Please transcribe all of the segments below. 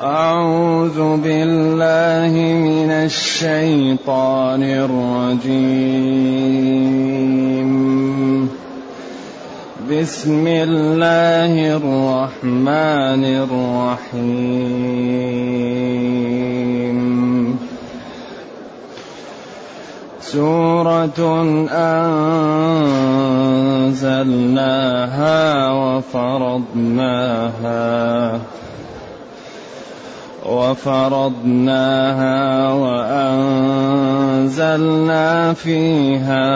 أعوذ بالله من الشيطان الرجيم. بسم الله الرحمن الرحيم. سورة أنزلناها وفرضناها. وفرضناها وأنزلنا فيها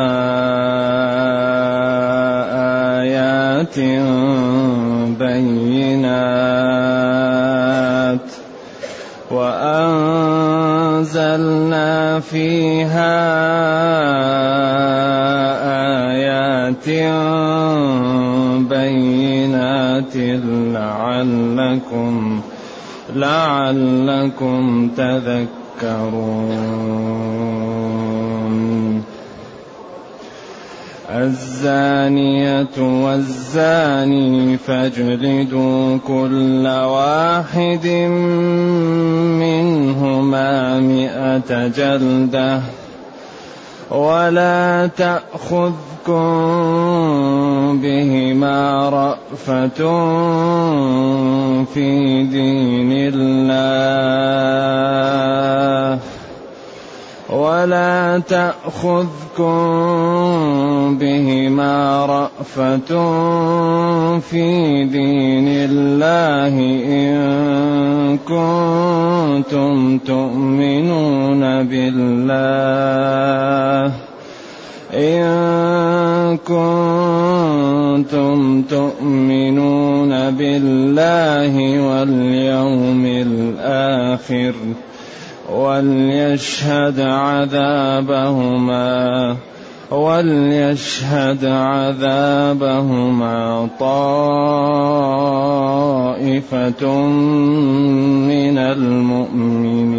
آيات بينات وأنزلنا فيها آيات بينات لعلكم لعلكم تذكرون. الزانية والزاني فاجلدوا كل واحد منهما مئة جلدة. ولا تأخذ تأخذكم بهما رأفة في دين الله. ولا تأخذكم بهما رأفة في دين الله إن كنتم تؤمنون بالله. إن كنتم تؤمنون بالله واليوم الآخر وليشهد عذابهما وليشهد عذابهما طائفة من المؤمنين.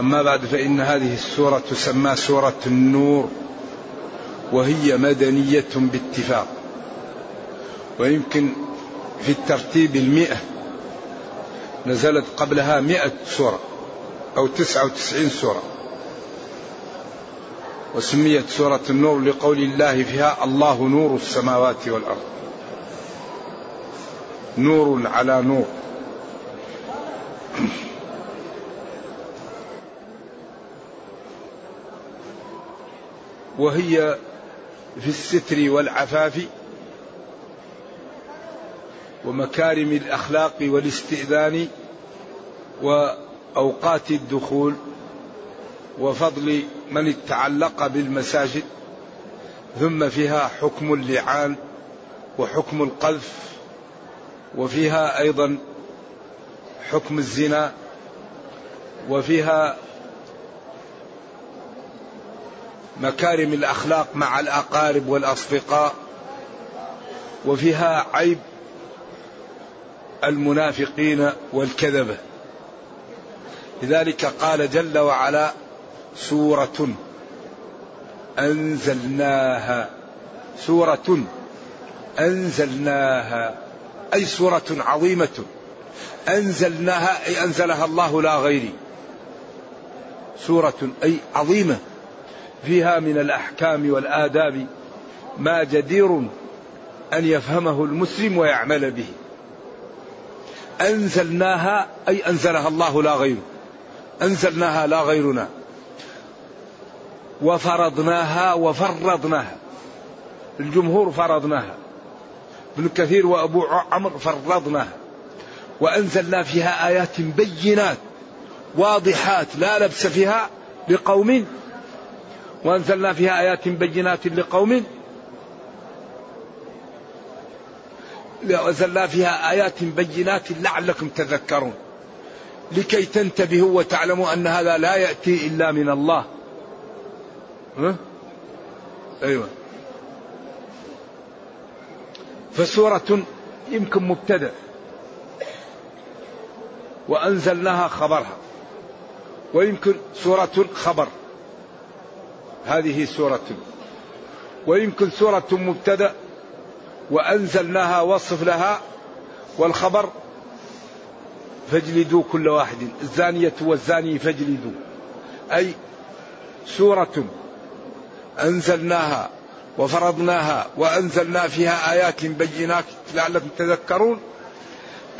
أما بعد فإن هذه السورة تسمى سورة النور وهي مدنية باتفاق. ويمكن في الترتيب المئة نزلت قبلها مئة سورة أو تسعة وتسعين سورة. وسميت سورة النور لقول الله فيها الله نور السماوات والأرض. نور على نور. وهي في الستر والعفاف ومكارم الأخلاق والاستئذان وأوقات الدخول وفضل من تعلق بالمساجد ثم فيها حكم اللعان وحكم القذف وفيها أيضا حكم الزنا وفيها مكارم الأخلاق مع الأقارب والأصدقاء وفيها عيب المنافقين والكذبة. لذلك قال جل وعلا سورة أنزلناها سورة أنزلناها أي سورة عظيمة. أنزلناها أي أنزلها الله لا غيري. سورة أي عظيمة. فيها من الأحكام والآداب ما جدير أن يفهمه المسلم ويعمل به. أنزلناها أي أنزلها الله لا غيره. أنزلناها لا غيرنا وفرضناها وفرضناها الجمهور فرضناها ابن كثير وأبو عمرو فرضناها وأنزلنا فيها آيات بينات واضحات لا لبس فيها لقوم وأنزلنا فيها آيات بينات لقوم. وأنزلنا فيها آيات بينات لعلكم تذكرون. لكي تنتبهوا وتعلموا أن هذا لا يأتي إلا من الله. ها؟ أيوة. فسورة يمكن مبتدأ. وأنزلناها خبرها. ويمكن سورة خبر هذه سورة. ويمكن سورة مبتدأ وأنزلناها وصف لها والخبر فاجلدوا كل واحد. الزانية والزاني فاجلدوا. أي سورة أنزلناها وفرضناها وأنزلنا فيها آيات بينات لعلكم تذكرون.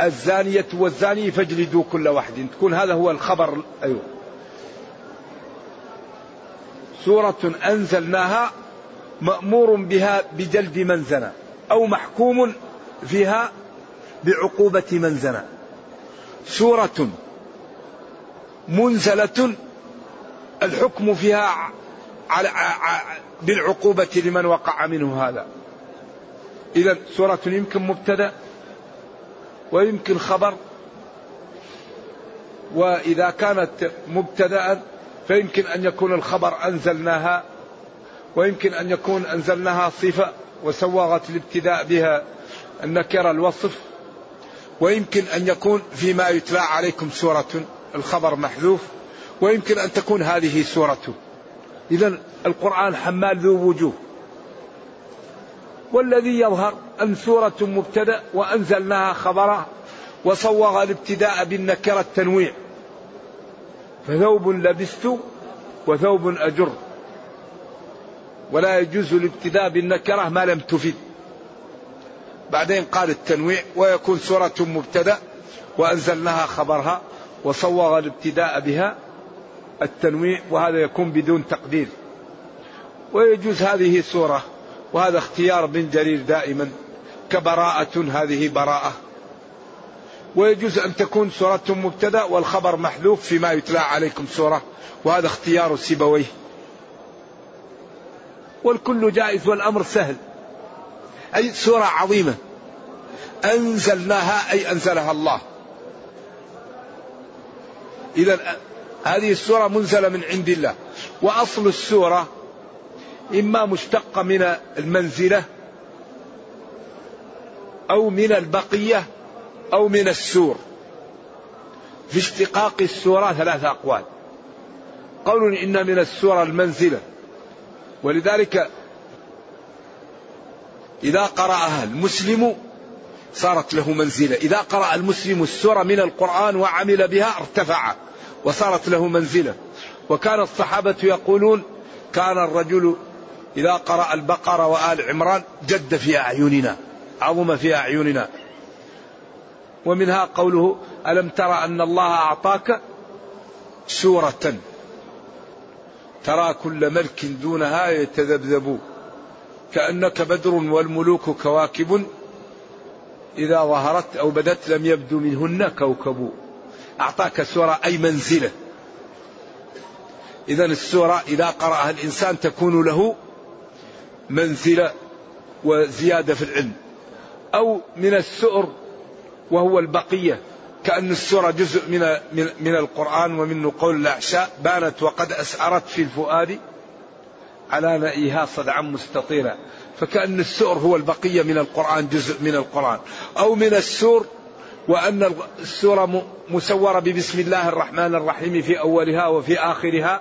الزانية والزاني فاجلدوا كل واحد. تكون هذا هو الخبر. أيوه. سورة أنزلناها مأمور بها بجلد من زنى أو محكوم فيها بعقوبة من زنى سورة منزلة الحكم فيها على بالعقوبة لمن وقع منه هذا. إذا سورة يمكن مبتدأ ويمكن خبر. وإذا كانت مبتدأ فيمكن أن يكون الخبر أنزلناها ويمكن أن يكون أنزلناها صفة وسوغت الابتداء بها النكرة الوصف ويمكن أن يكون فيما يتلى عليكم سورة الخبر محذوف ويمكن أن تكون هذه سورة. إذا القرآن حمال ذو وجوه. والذي يظهر أن سورة مبتدأ وأنزلناها خبرا وصوغ الابتداء بالنكرة التنويع. فثوب لبست وثوب أجر. ولا يجوز الابتداء بالنكرة ما لم تفد. بعدين قال التنويع ويكون سورة مبتدأ وأنزلناها خبرها وصوغ الابتداء بها التنويع وهذا يكون بدون تقدير. ويجوز هذه سورة وهذا اختيار بن جرير دائما كبراءة هذه براءة. ويجوز أن تكون سورة مبتدأ والخبر محذوف فيما يتلى عليكم سورة وهذا اختيار سيبويه. والكل جائز والأمر سهل. أي سورة عظيمة. أنزلناها أي أنزلها الله. إذا هذه السورة منزلة من عند الله. وأصل السورة إما مشتقة من المنزلة أو من البقية أو من السور. في اشتقاق السورة ثلاثة أقوال. قول إن من السورة المنزلة. ولذلك إذا قرأها المسلم صارت له منزلة. إذا قرأ المسلم السورة من القرآن وعمل بها ارتفع وصارت له منزلة. وكان الصحابة يقولون كان الرجل إذا قرأ البقرة وآل عمران جد في أعيننا عظم في أعيننا. ومنها قوله ألم ترى أن الله أعطاك سورة؟ ترى كل ملك دونها يتذبذب. كأنك بدر والملوك كواكب. إذا ظهرت أو بدت لم يبدو منهن كوكب. أعطاك سورة أي منزلة. إذا السورة إذا قرأها الإنسان تكون له منزلة وزيادة في العلم. أو من السؤر وهو البقية كأن السورة جزء من من, القرآن ومن قول الأعشاء بانت وقد أسعرت في الفؤاد على نئيها صدعا مستطيلا. فكأن السؤر هو البقية من القرآن جزء من القرآن. أو من السور وأن السورة مسورة ببسم الله الرحمن الرحيم في أولها وفي آخرها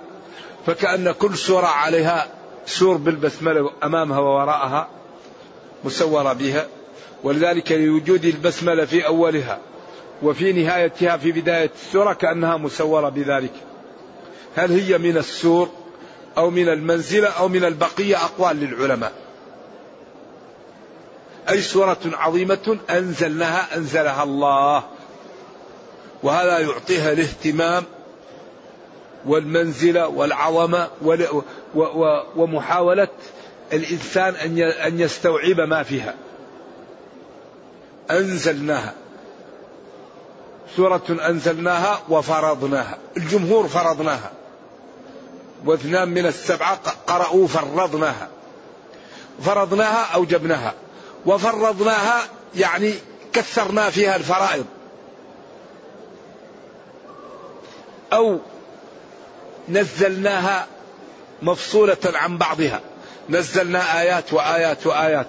فكأن كل سورة عليها سور بالبسملة أمامها ووراءها مسورة بها. ولذلك لوجود البسملة في أولها وفي نهايتها في بداية السورة كأنها مسورة بذلك. هل هي من السور أو من المنزلة أو من البقية؟ أقوال للعلماء. أي سورة عظيمة أنزلناها؟ أنزلها الله. وهذا يعطيها الاهتمام والمنزلة والعظمة ومحاولة الإنسان أن يستوعب ما فيها. أنزلناها. سورة أنزلناها وفرضناها. الجمهور فرضناها. واثنان من السبعة قرأوا فرضناها. فرضناها أوجبناها وفرضناها يعني كثرنا فيها الفرائض. أو نزلناها مفصولة عن بعضها. نزلنا آيات وآيات وآيات.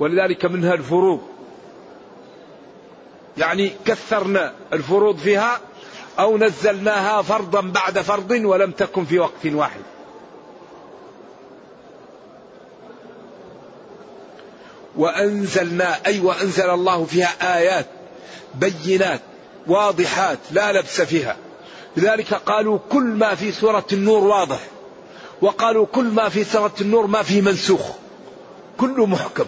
ولذلك منها الفروض يعني كثرنا الفروض فيها أو نزلناها فرضا بعد فرض ولم تكن في وقت واحد. وأنزلنا أي وأنزل الله فيها آيات بينات واضحات لا لبس فيها. لذلك قالوا كل ما في سورة النور واضح وقالوا كل ما في سورة النور ما فيه منسوخ كله محكم.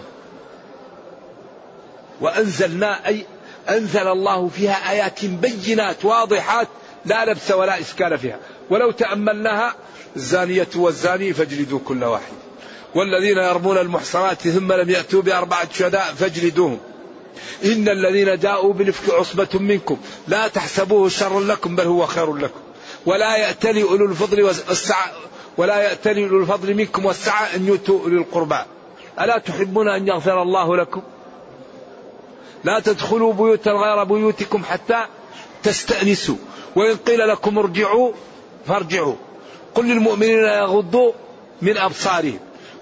وأنزلنا أي أنزل الله فيها آيات بينات واضحات لا لبس ولا إشكال فيها. ولو تأملناها الزانية والزاني فاجلدوا كل واحد. والذين يرمون المحصنات ثم لم يأتوا بأربعة شهداء فاجلدوهم. إن الذين جاءوا بالإفك عصبة منكم لا تحسبوه شرا لكم بل هو خير لكم. ولا يأتلي أولو الفضل والسعة ولا يأتلي أولو الفضل منكم والسعة أن يؤتوا أولي القربى. ألا تحبون أن يغفر الله لكم؟ لا تدخلوا بيوتا غير بيوتكم حتى تستأنسوا. وإن قيل لكم ارجعوا فارجعوا. قل للمؤمنين يغضوا من أبصارهم.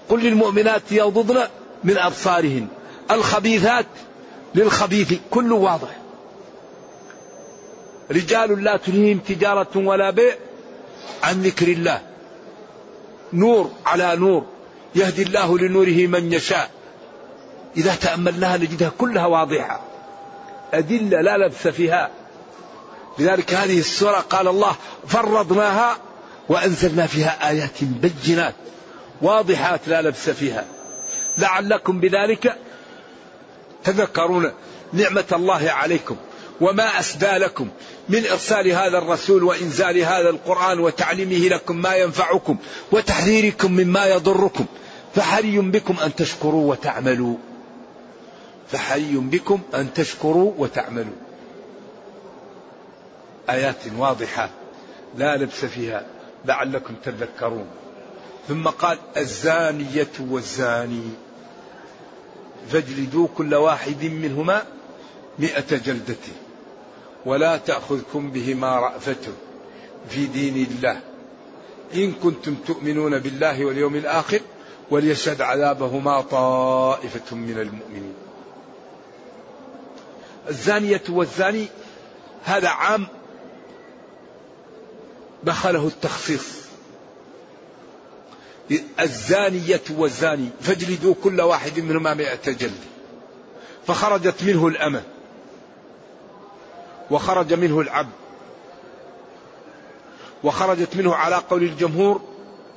قل للمؤمنات يغضضن من أبصارهن. الخبيثات للخبيث. كله واضح. رجال لا تلهيهم تجارة ولا بيع عن ذكر الله. نور على نور. يهدي الله لنوره من يشاء. إذا تأملناها نجدها كلها واضحة. أدلة لا لبس فيها. لذلك هذه السورة قال الله فرضناها وأنزلنا فيها آيات بينات واضحات لا لبس فيها. لعلكم بذلك تذكرون نعمة الله عليكم وما أسدى لكم من إرسال هذا الرسول وإنزال هذا القرآن وتعليمه لكم ما ينفعكم وتحذيركم مما يضركم. فحري بكم أن تشكروا وتعملوا. فحري بكم أن تشكروا وتعملوا. آيات واضحة لا لبس فيها لعلكم تذكرون. ثم قال الزانية والزاني. فاجلدوا كل واحد منهما مئة جلدة ولا تأخذكم بهما رأفة في دين الله. إن كنتم تؤمنون بالله واليوم الآخر وليشهد عذابهما طائفة من المؤمنين. الزانية والزاني هذا عام دخله التخصيص. الزانية والزاني فاجلدوا كل واحد منهما مئة جلد. فخرجت منه الأمة. وخرج منه العبد. وخرجت منه على قول الجمهور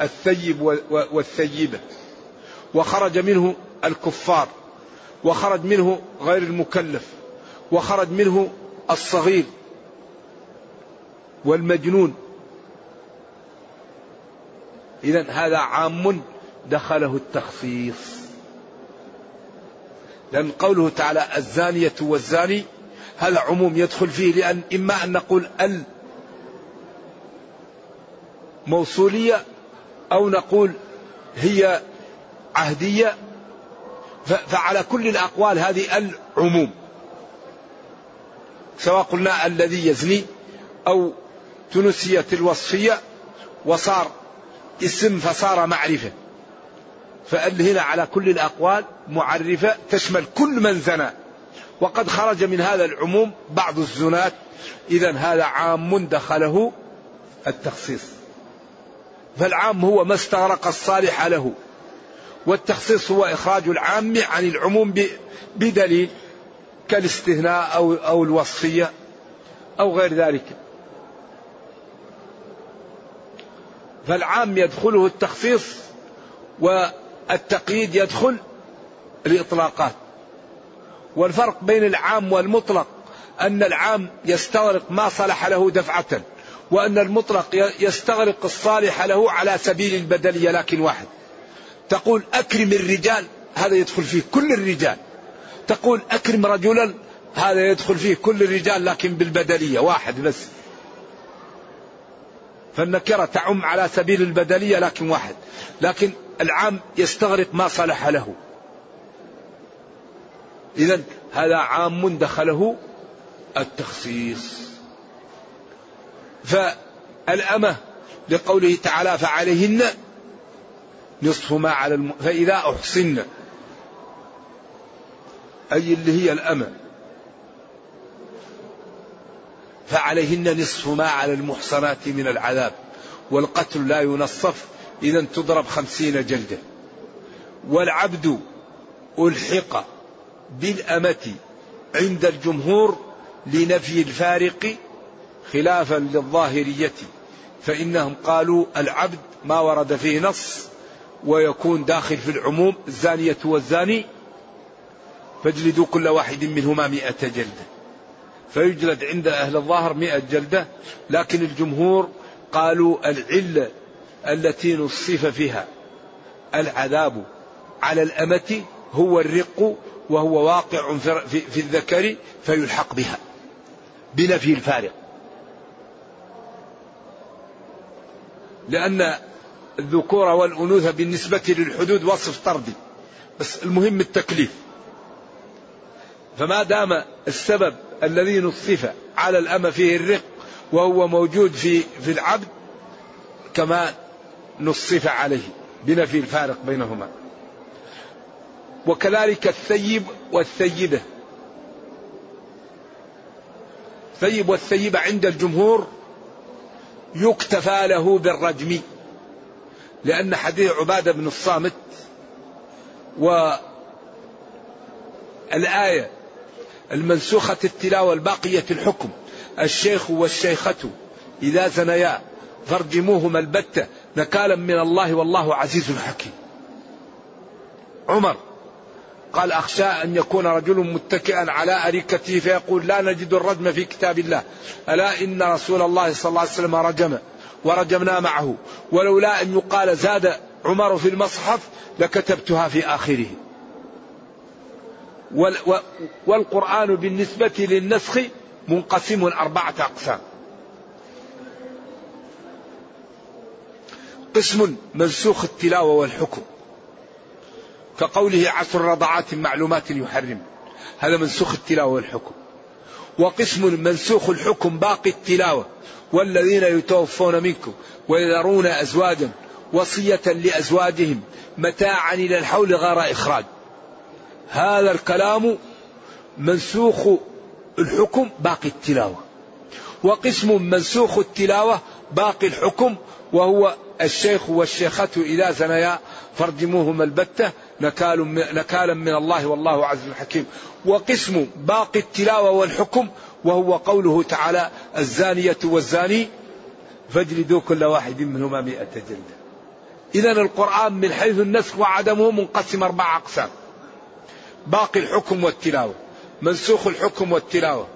الثيب والثيبة. وخرج منه الكفار. وخرج منه غير المكلف. وخرج منه الصغير والمجنون. إذا هذا عام دخله التخصيص. لأن قوله تعالى الزانية والزاني هذا عموم يدخل فيه لأن إما أن نقول ال موصولية أو نقول هي عهدية. فعلى كل الأقوال هذه العموم. سواء قلنا الذي يزني أو تنسيت الوصفية وصار اسم فصار معرفة. فقال هنا على كل الأقوال معرفة تشمل كل من زنى. وقد خرج من هذا العموم بعض الزنات. إذا هذا عام دخله التخصيص. فالعام هو ما استغرق الصالح له. والتخصيص هو إخراج العام عن العموم بدليل كالاستثناء أو أو الوصفية أو غير ذلك. فالعام يدخله التخصيص والتقييد يدخل الإطلاقات. والفرق بين العام والمطلق أن العام يستغرق ما صلح له دفعة وأن المطلق يستغرق الصالح له على سبيل البدلية لكن واحد. تقول أكرم الرجال هذا يدخل فيه كل الرجال. تقول أكرم رجلا هذا يدخل فيه كل الرجال لكن بالبدلية واحد بس. فالنكرة تعم على سبيل البدلية لكن واحد. لكن العام يستغرق ما صلح له. إذا هذا عام دخله التخصيص. فالأمة لقوله تعالى فعليهن نصف ما على الم... فإذا أحصن أي اللي هي الأمة. فعليهن نصف ما على المحصنات من العذاب والقتل لا ينصف إذا تضرب خمسين جلدة والعبد ألحق بالأمة عند الجمهور لنفي الفارق خلافا للظاهرية فإنهم قالوا العبد ما ورد فيه نص ويكون داخل في العموم الزانية والزاني. فاجلدوا كل واحد منهما مئة جلدة فيجلد عند أهل الظاهر مئة جلدة لكن الجمهور قالوا العلة التي نصف فيها. العذاب على الأمة هو الرق وهو واقع في الذكر فيلحق بها بنفي الفارق. لأن الذكور والأنوثة بالنسبة للحدود وصف طردي بس المهم التكليف. فما دام السبب الذي نصف على الأمة فيه الرق وهو موجود في في العبد كما نصف عليه بنفي الفارق بينهما. وكذلك الثيب والثيبة. الثيب والثيبة عند الجمهور يكتفى له بالرجم لأن حديث عبادة بن الصامت والآية المنسوخة التلاوة الباقية الحكم. الشيخ والشيخة إذا زنيا فارجموهما البتة نكالا من الله والله عزيز حكيم. عمر قال أخشى أن يكون رجل متكئا على أريكته فيقول لا نجد الرجم في كتاب الله. ألا إن رسول الله صلى الله عليه وسلم رجم ورجمنا معه. ولولا أن يقال زاد عمر في المصحف لكتبتها في آخره. والقرآن بالنسبة للنسخ منقسم أربعة أقسام. قسم منسوخ التلاوة والحكم. كقوله عشر رضعات معلومات يحرم. هذا منسوخ التلاوة والحكم. وقسم منسوخ الحكم باقي التلاوة. والذين يتوفون منكم ويذرون أزواجا وصية لأزواجهم متاعا إلى الحول غير إخراج. هذا الكلام منسوخ الحكم باقي التلاوة. وقسم منسوخ التلاوة باقي الحكم وهو الشيخ والشيخة إذا زنيا فارجموهما البتة نكال نكالا من الله والله عز حكيم وقسم باقي التلاوة والحكم وهو قوله تعالى الزانية والزاني فاجلدوا كل واحد منهما مئة جلدة. إذا القرآن من حيث النسخ وعدمه منقسم أربع أقسام. باقي الحكم والتلاوة. منسوخ الحكم والتلاوة.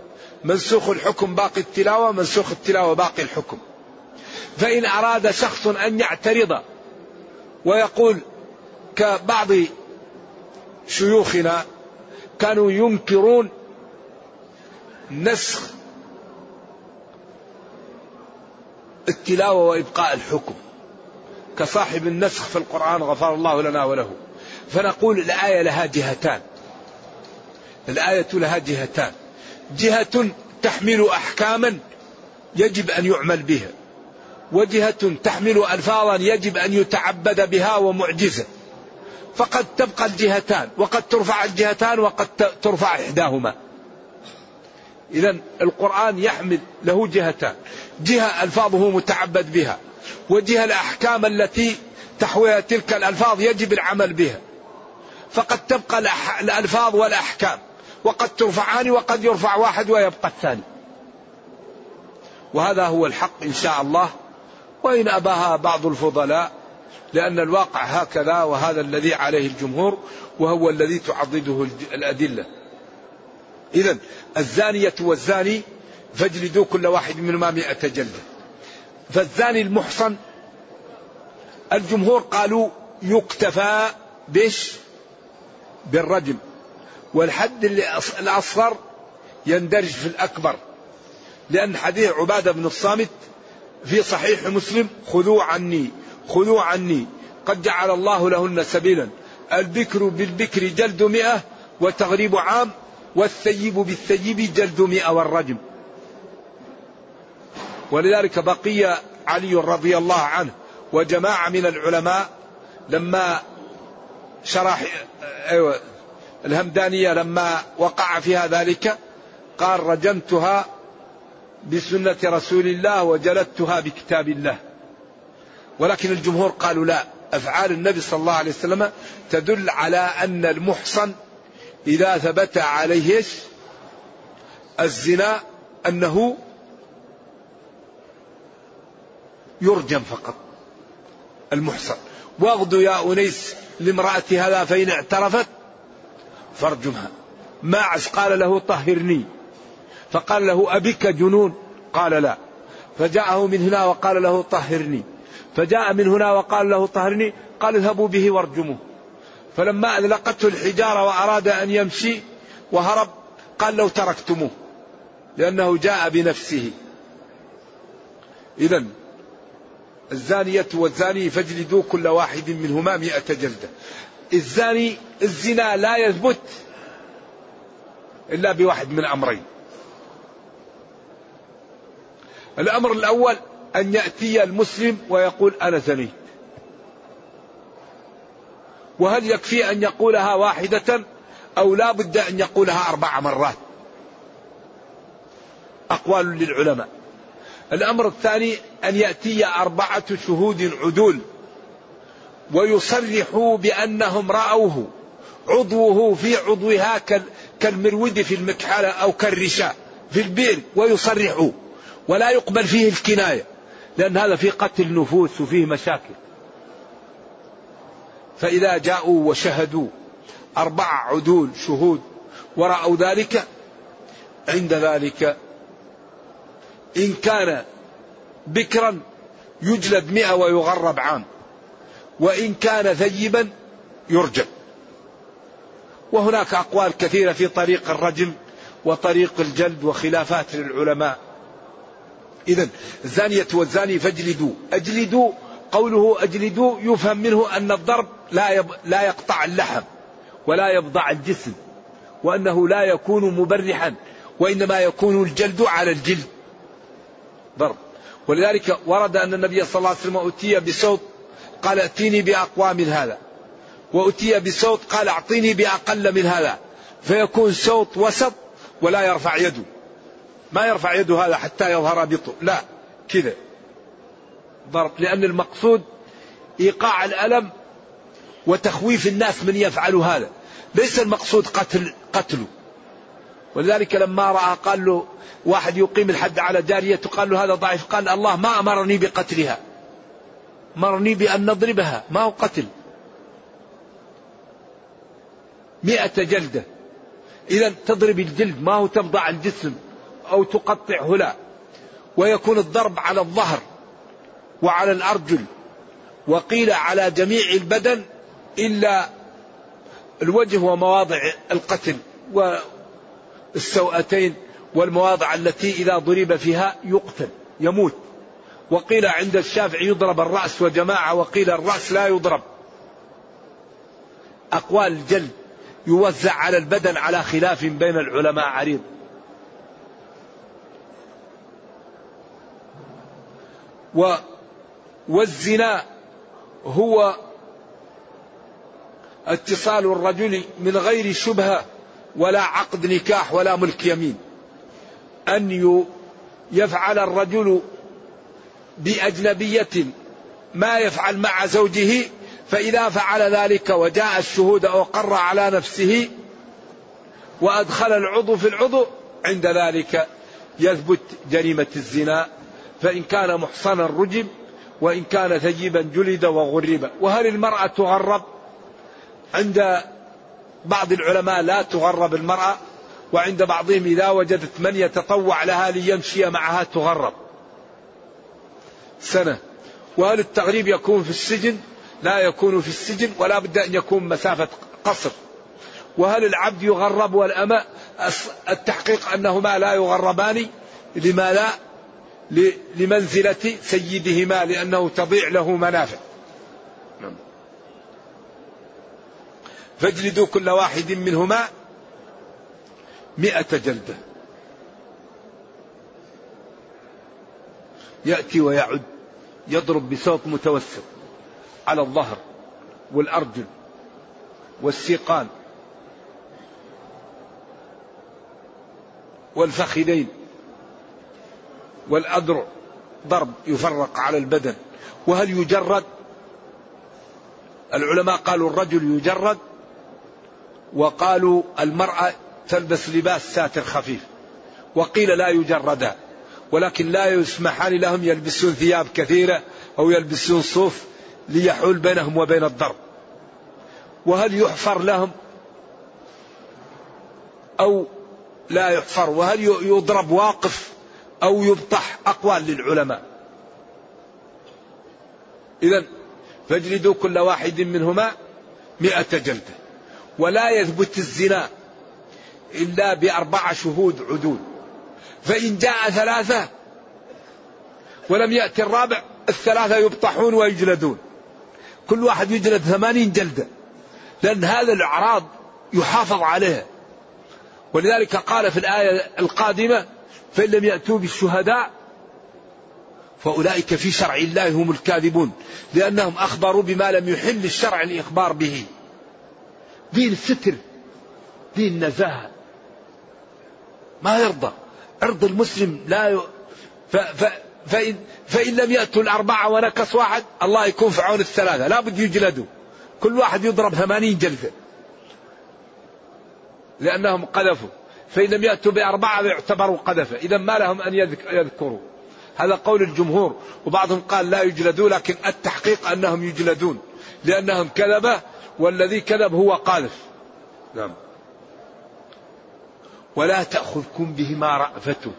منسوخ الحكم باقي التلاوة منسوخ التلاوة باقي الحكم. فإن أراد شخص أن يعترض ويقول كبعض شيوخنا كانوا ينكرون نسخ التلاوة وإبقاء الحكم. كصاحب النسخ في القرآن غفر الله لنا وله. فنقول الآية لها جهتان. الآية لها جهتان. جهة تحمل أحكاما يجب أن يعمل بها وجهة تحمل ألفاظا يجب أن يتعبد بها ومعجزة. فقد تبقى الجهتان وقد ترفع الجهتان وقد ترفع إحداهما. إذا القرآن يحمل له جهتان. جهة ألفاظه متعبد بها وجهة الأحكام التي تحويها تلك الألفاظ يجب العمل بها. فقد تبقى الألفاظ والأحكام. وقد ترفعان وقد يرفع واحد ويبقى الثاني. وهذا هو الحق إن شاء الله. وإن أباها بعض الفضلاء لأن الواقع هكذا وهذا الذي عليه الجمهور وهو الذي تعضده الأدلة. إذا الزانية والزاني فاجلدوا كل واحد منهما مئة جلدة. فالزاني المحصن الجمهور قالوا يكتفى بش بالرجم. والحد الأصغر يندرج في الأكبر. لأن حديث عبادة بن الصامت في صحيح مسلم خذوا عني خذوا عني قد جعل الله لهن سبيلا. البكر بالبكر جلد مئة وتغريب عام والثيب بالثيب جلد مئة والرجم. ولذلك بقي علي رضي الله عنه وجماعة من العلماء لما شرح أيوة الهمدانية لما وقع فيها ذلك قال رجمتها بسنة رسول الله وجلدتها بكتاب الله. ولكن الجمهور قالوا لا أفعال النبي صلى الله عليه وسلم تدل على أن المحصن إذا ثبت عليه الزنا أنه يرجم فقط المحصن. واغدوا يا أنيس لامرأة هذا فإن اعترفت فارجمها ماعز قال له طهرني. فقال له أبك جنون؟ قال لا. فجاءه من هنا وقال له طهرني. فجاء من هنا وقال له طهرني. قال اذهبوا به وارجموه. فلما أذلقته الحجارة وأراد أن يمشي وهرب قال لو تركتموه. لأنه جاء بنفسه. إذا الزانية والزاني فاجلدوا كل واحد منهما مئة جلدة. الزاني الزنا لا يثبت إلا بواحد من أمرين. الأمر الأول أن يأتي المسلم ويقول أنا زنيت. وهل يكفي أن يقولها واحدة أو لا بد أن يقولها أربع مرات؟ أقوال للعلماء. الأمر الثاني أن يأتي أربعة شهود عدول. ويصرحوا بأنهم رأوه. عضوه في عضوها كالمرود في المكحلة أو كالرشاء في البئر ويصرحوا. ولا يقبل فيه الكناية لأن هذا فيه قتل نفوس وفيه مشاكل. فإذا جاءوا وشهدوا أربع عدول شهود ورأوا ذلك عند ذلك إن كان بكرا يجلد مئة ويغرب عام. وإن كان ثيبا يرجم وهناك أقوال كثيرة في طريق الرجم وطريق الجلد وخلافات للعلماء. إذا الزانية والزاني فاجلدوا. أجلدوا قوله أجلدوا يفهم منه أن الضرب لا يب... لا يقطع اللحم ولا يبضع الجسم وأنه لا يكون مبرحا وإنما يكون الجلد على الجلد. ضرب. ولذلك ورد أن النبي صلى الله عليه وسلم أتي بصوت قال ائتيني بأقوى من هذا. وأتي بصوت قال أعطيني بأقل من هذا. فيكون صوت وسط ولا يرفع يده. ما يرفع يده هذا حتى يظهر بطء لا كذا. ضرب لأن المقصود إيقاع الألم وتخويف الناس من يفعل هذا. ليس المقصود قتل قتله. ولذلك لما رأى قال له واحد يقيم الحد على جارية قال له هذا ضعيف. قال الله ما أمرني بقتلها. أمرني بأن نضربها. ما هو قتل؟ مئة جلدة. إذا تضرب الجلد. ما هو تبضع الجسم أو تقطعه؟ لا. ويكون الضرب على الظهر وعلى الأرجل. وقيل على جميع البدن إلا الوجه ومواضع القتل والسوأتين والمواضع التي إذا ضرب فيها يقتل يموت. وقيل عند الشافعي يضرب الرأس وجماعة وقيل الرأس لا يضرب. أقوال الجلد يوزع على البدن على خلاف بين العلماء عريض. و والزنا هو اتصال الرجل من غير شبهة ولا عقد نكاح ولا ملك يمين. أن يفعل الرجل بأجنبية ما يفعل مع زوجه فإذا فعل ذلك وجاء الشهود أو قر على نفسه وأدخل العضو في العضو عند ذلك يثبت جريمة الزنا فإن كان محصنا رجم وإن كان ثيبا جلد وغرب. وهل المرأة تغرب؟ عند بعض العلماء لا تغرب المرأة وعند بعضهم إذا وجدت من يتطوع لها ليمشي معها تغرب. سنة. وهل التغريب يكون في السجن لا يكون في السجن ولا بد أن يكون مسافة قصر. وهل العبد يغرب والأمة التحقيق أنهما لا يغربان لما لا لمنزلة سيدهما لأنه تضيع له منافع. نعم. فاجلدوا كل واحد منهما مئة جلدة. يأتي ويعد يضرب بصوت متوسط على الظهر والأرجل والسيقان والفخذين والأذرع ضرب يفرق على البدن. وهل يجرد؟ العلماء قالوا الرجل يجرد وقالوا المرأة تلبس لباس ساتر خفيف وقيل لا يجردا ولكن لا يسمحان لهم يلبسون ثياب كثيرة أو يلبسون صوف ليحول بينهم وبين الضرب. وهل يحفر لهم أو لا يحفر؟ وهل يضرب واقف أو يبطح أقوال للعلماء؟ إذا فاجلدوا كل واحد منهما مئة جلدة. ولا يثبت الزنا إلا بأربع شهود عدول. فإن جاء ثلاثة ولم يأتي الرابع الثلاثة يبطحون ويجلدون. كل واحد يجلد ثمانين جلدة لأن هذا الأعراض يحافظ عليها. ولذلك قال في الآية القادمة فإن لم يأتوا بالشهداء فأولئك في شرع الله هم الكاذبون لأنهم أخبروا بما لم يحل الشرع الإخبار به. دين الستر دين نزاهة. ما يرضى. عرض المسلم لا ي... ف... ف... فإن... فإن لم يأتوا الأربعة ونكس واحد الله يكون في عون الثلاثة. لا بد يجلدوا. كل واحد يضرب ثمانين جلدة. لأنهم قذفوا. فإن لم يأتوا بأربعة يعتبروا قذفة. إذا ما لهم أن يذكروا. هذا قول الجمهور. وبعضهم قال لا يجلدوا لكن التحقيق أنهم يجلدون. لأنهم كذبة والذي كذب هو قاذف. نعم. ولا تأخذكم بهما رأفة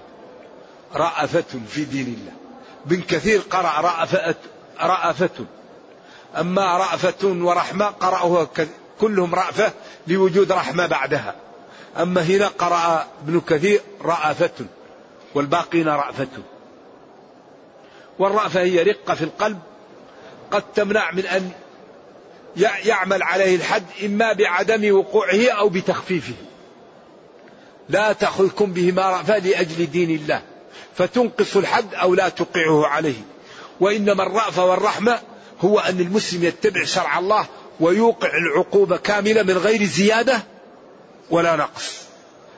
رأفة في دين الله. بن كثير قرأ رأفة رأفة. أما رأفة ورحمة قرأه كلهم رأفة لوجود رحمة بعدها. أما هنا قرأ ابن كثير رأفة والباقين رأفة. والرأفة هي رقة في القلب قد تمنع من أن يعمل عليه الحد إما بعدم وقوعه أو بتخفيفه. لا تأخذكم بهما رأفة لأجل دين الله. فتنقص الحد أو لا توقعه عليه. وإنما الرأفة والرحمة هو أن المسلم يتبع شرع الله ويوقع العقوبة كاملة من غير زيادة ولا نقص.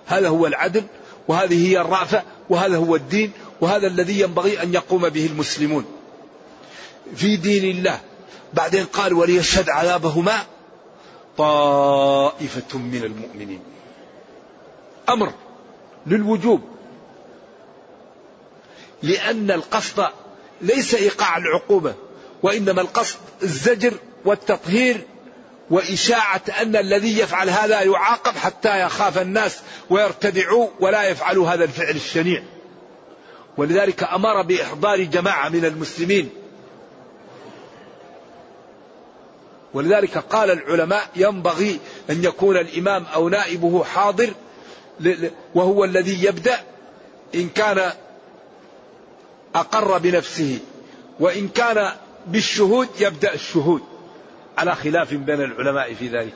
هذا هو العدل وهذه هي الرأفة وهذا هو الدين وهذا الذي ينبغي أن يقوم به المسلمون. في دين الله بعدين قال وليشهد عذابهما طائفة من المؤمنين. أمر للوجوب. لأن القصد ليس إيقاع العقوبة وإنما القصد الزجر والتطهير وإشاعة أن الذي يفعل هذا يعاقب حتى يخاف الناس ويرتدعوا ولا يفعلوا هذا الفعل الشنيع. ولذلك أمر بإحضار جماعة من المسلمين. ولذلك قال العلماء ينبغي أن يكون الإمام أو نائبه حاضر وهو الذي يبدأ إن كان أقر بنفسه وإن كان بالشهود يبدأ الشهود. على خلاف بين العلماء في ذلك.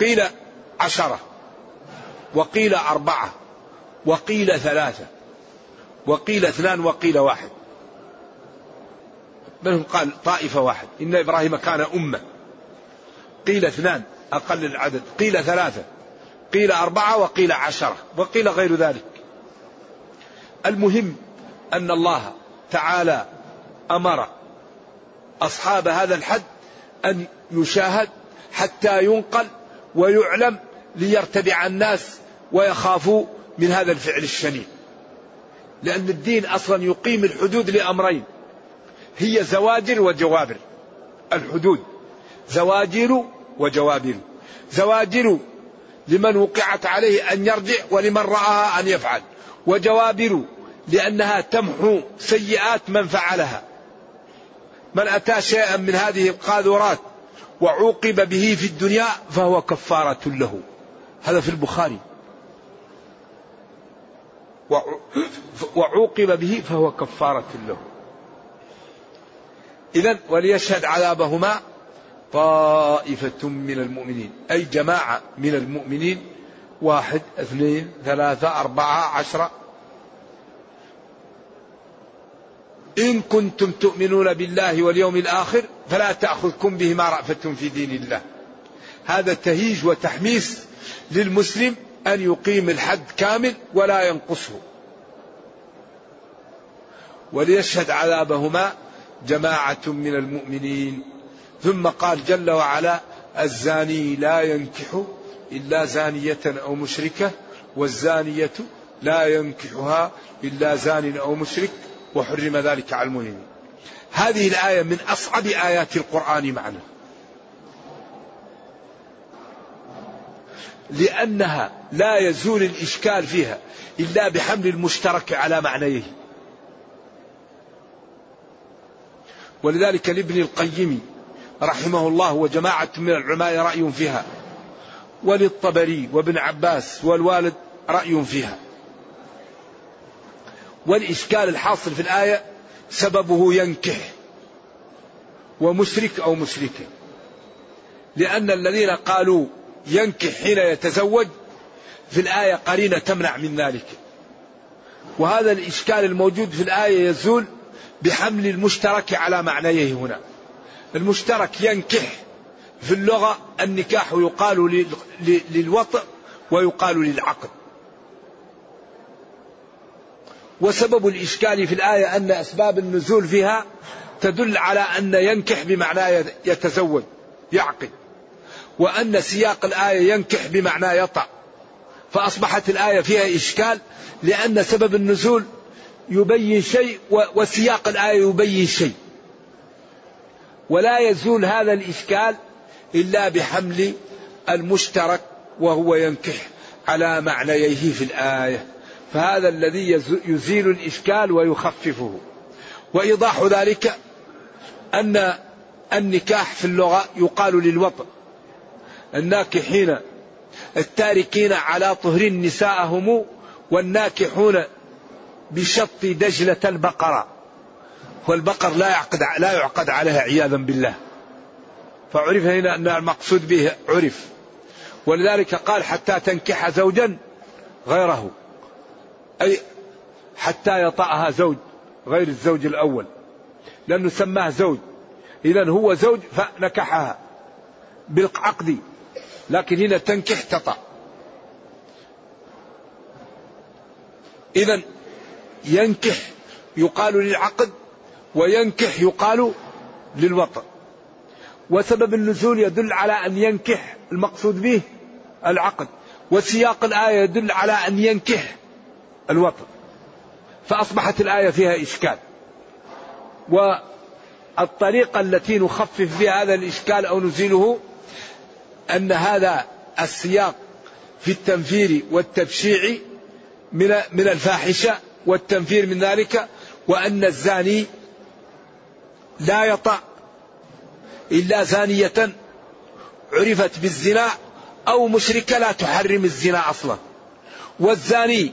قيل عشرة وقيل أربعة وقيل ثلاثة وقيل اثنان وقيل واحد. منهم قال طائفة واحد. إن إبراهيم كان أمة. قيل اثنان أقل العدد. قيل ثلاثة. قيل أربعة وقيل عشرة وقيل غير ذلك. المهم أن الله تعالى أمر أصحاب هذا الحد أن يشاهد حتى ينقل ويعلم ليرتدع الناس ويخافوا من هذا الفعل الشنيع. لأن الدين أصلا يقيم الحدود لأمرين هي زواجر وجوابر. الحدود زواجر وجوابر. زواجر لمن وقعت عليه أن يرجع ولمن رآها أن يفعل. وجوابر لأنها تمحو سيئات من فعلها. من أتى شيئا من هذه القاذورات وعوقب به في الدنيا فهو كفارة له. هذا في البخاري. وعوقب به فهو كفارة له. إذا وليشهد عذابهما طائفة من المؤمنين. أي جماعة من المؤمنين. واحد اثنين ثلاثة أربعة عشرة. إن كنتم تؤمنون بالله واليوم الآخر فلا تأخذكم بهما رأفة في دين الله. هذا تهيج وتحميس للمسلم أن يقيم الحد كامل ولا ينقصه. وليشهد عذابهما جماعة من المؤمنين. ثم قال جل وعلا الزاني لا ينكح إلا زانية أو مشركة والزانية لا ينكحها إلا زان أو مشرك وحرم ذلك على المؤمنين. هذه الآية من أصعب آيات القرآن معنا. لأنها لا يزول الإشكال فيها إلا بحمل المشترك على معنيه. ولذلك لابن القيم رحمه الله وجماعة من العلماء رأي فيها. وللطبري وابن عباس والوالد رأي فيها. والإشكال الحاصل في الآية سببه ينكح ومشرك أو مشركة لأن الذين قالوا ينكح حين يتزوج في الآية قرينة تمنع من ذلك. وهذا الإشكال الموجود في الآية يزول بحمل المشترك على معنيه هنا. المشترك ينكح في اللغة النكاح يقال للوطء ويقال للعقد. وسبب الإشكال في الآية أن أسباب النزول فيها تدل على أن ينكح بمعنى يتزوج يعقد وأن سياق الآية ينكح بمعنى يطأ. فأصبحت الآية فيها إشكال لأن سبب النزول يبين شيء وسياق الآية يبين شيء. ولا يزول هذا الإشكال إلا بحمل المشترك وهو ينكح على معنييه في الآية. فهذا الذي يزيل الإشكال ويخففه. وإيضاح ذلك أن النكاح في اللغة يقال للوطن. الناكحين التاركين على طهر نساءهم والناكحون بشط دجلة البقرة. والبقر لا يعقد لا يعقد عليها عياذا بالله. فعرف هنا أن المقصود به عرف. ولذلك قال حتى تنكح زوجا غيره. أي حتى يطأها زوج غير الزوج الأول. لأنه سماه زوج. إذا هو زوج فنكحها بالعقد. لكن هنا تنكح تطأ. إذا ينكح يقال للعقد وينكح يقال للوطن. وسبب النزول يدل على أن ينكح المقصود به العقد. وسياق الآية يدل على أن ينكح الوطن. فأصبحت الآية فيها إشكال. والطريقة التي نخفف بها هذا الإشكال أو نزيله أن هذا السياق في التنفير والتبشيع من من الفاحشة والتنفير من ذلك وأن الزاني لا يطأ إلا زانية عرفت بالزنا أو مشركة لا تحرم الزنا أصلا. والزاني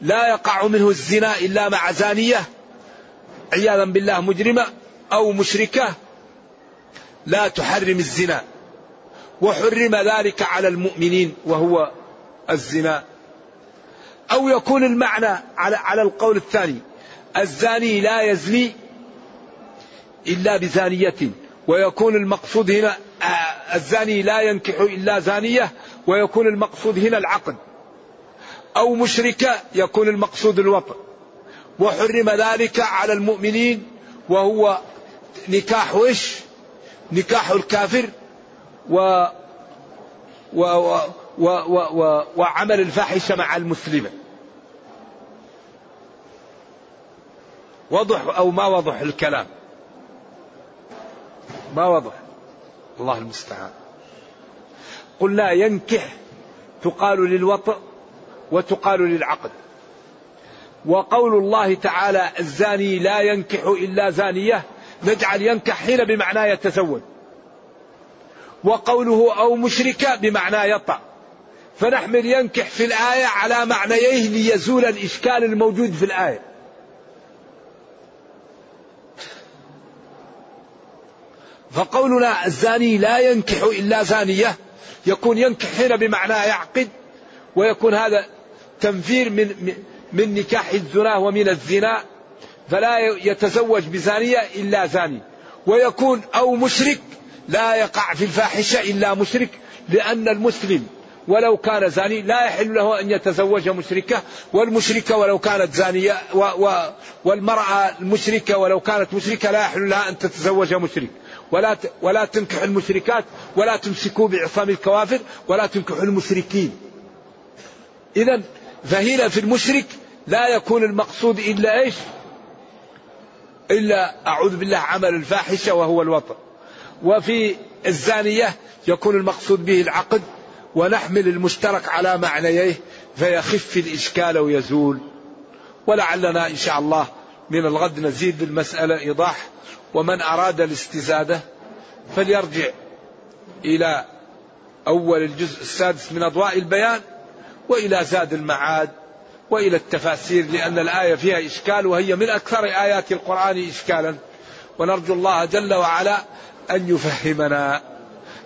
لا يقع منه الزنا إلا مع زانية عياذا بالله مجرمة أو مشركة لا تحرم الزنا. وحرم ذلك على المؤمنين وهو الزنا. أو يكون المعنى على القول الثاني الزاني لا يزني إلا بزانية. ويكون المقصود هنا آه، الزاني لا ينكح إلا زانية ويكون المقصود هنا العقد أو مشركة يكون المقصود الوطن. وحرم ذلك على المؤمنين وهو نكاح إيش نكاح الكافر و و و و و و وعمل الفاحشة مع المسلمة. وضح أو ما وضح الكلام؟ ما وضح. الله المستعان. قلنا ينكح تقال للوطء وتقال للعقد. وقول الله تعالى الزاني لا ينكح إلا زانية نجعل ينكح حين بمعنى يتزوج. وقوله أو مشركة بمعنى يطأ. فنحمل ينكح في الآية على معنييه ليزول الإشكال الموجود في الآية. فقولنا الزاني لا ينكح إلا زانية. يكون ينكح هنا بمعنى يعقد ويكون هذا تنفير من من نكاح الزنا ومن الزنا. فلا يتزوج بزانية إلا زاني. ويكون أو مشرك لا يقع في الفاحشة إلا مشرك لأن المسلم ولو كان زاني لا يحل له أن يتزوج مشركة. والمشركة ولو كانت زانية والمرأة المشركة ولو كانت مشركة لا يحل لها أن تتزوج مشرك. ولا ولا تنكح المشركات ولا تمسكوا بعصام الكوافر ولا تنكحوا المشركين. إذا فهنا في المشرك لا يكون المقصود إلا إيش؟ إلا أعوذ بالله عمل الفاحشة وهو الوطن. وفي الزانية يكون المقصود به العقد ونحمل المشترك على معنييه فيخف الإشكال ويزول ولعلنا إن شاء الله من الغد نزيد بالمسألة إيضاح ومن أراد الاستزادة فليرجع إلى أول الجزء السادس من أضواء البيان وإلى زاد المعاد وإلى التفاسير لأن الآية فيها إشكال وهي من أكثر آيات القرآن إشكالا. ونرجو الله جل وعلا أن يفهمنا.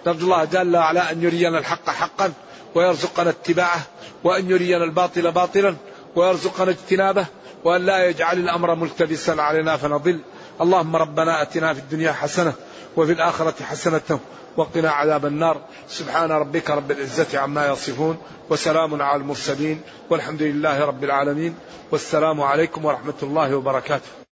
نرجو الله جل وعلا أن يرينا الحق حقا ويرزقنا اتباعه وأن يرينا الباطل باطلا ويرزقنا اجتنابه وأن لا يجعل الأمر ملتبسا علينا فنضل. اللهم ربنا أتنا في الدنيا حسنة وفي الآخرة حسنة وقنا عذاب النار. سبحان ربك رب العزة عما يصفون وسلام على المرسلين والحمد لله رب العالمين. والسلام عليكم ورحمة الله وبركاته.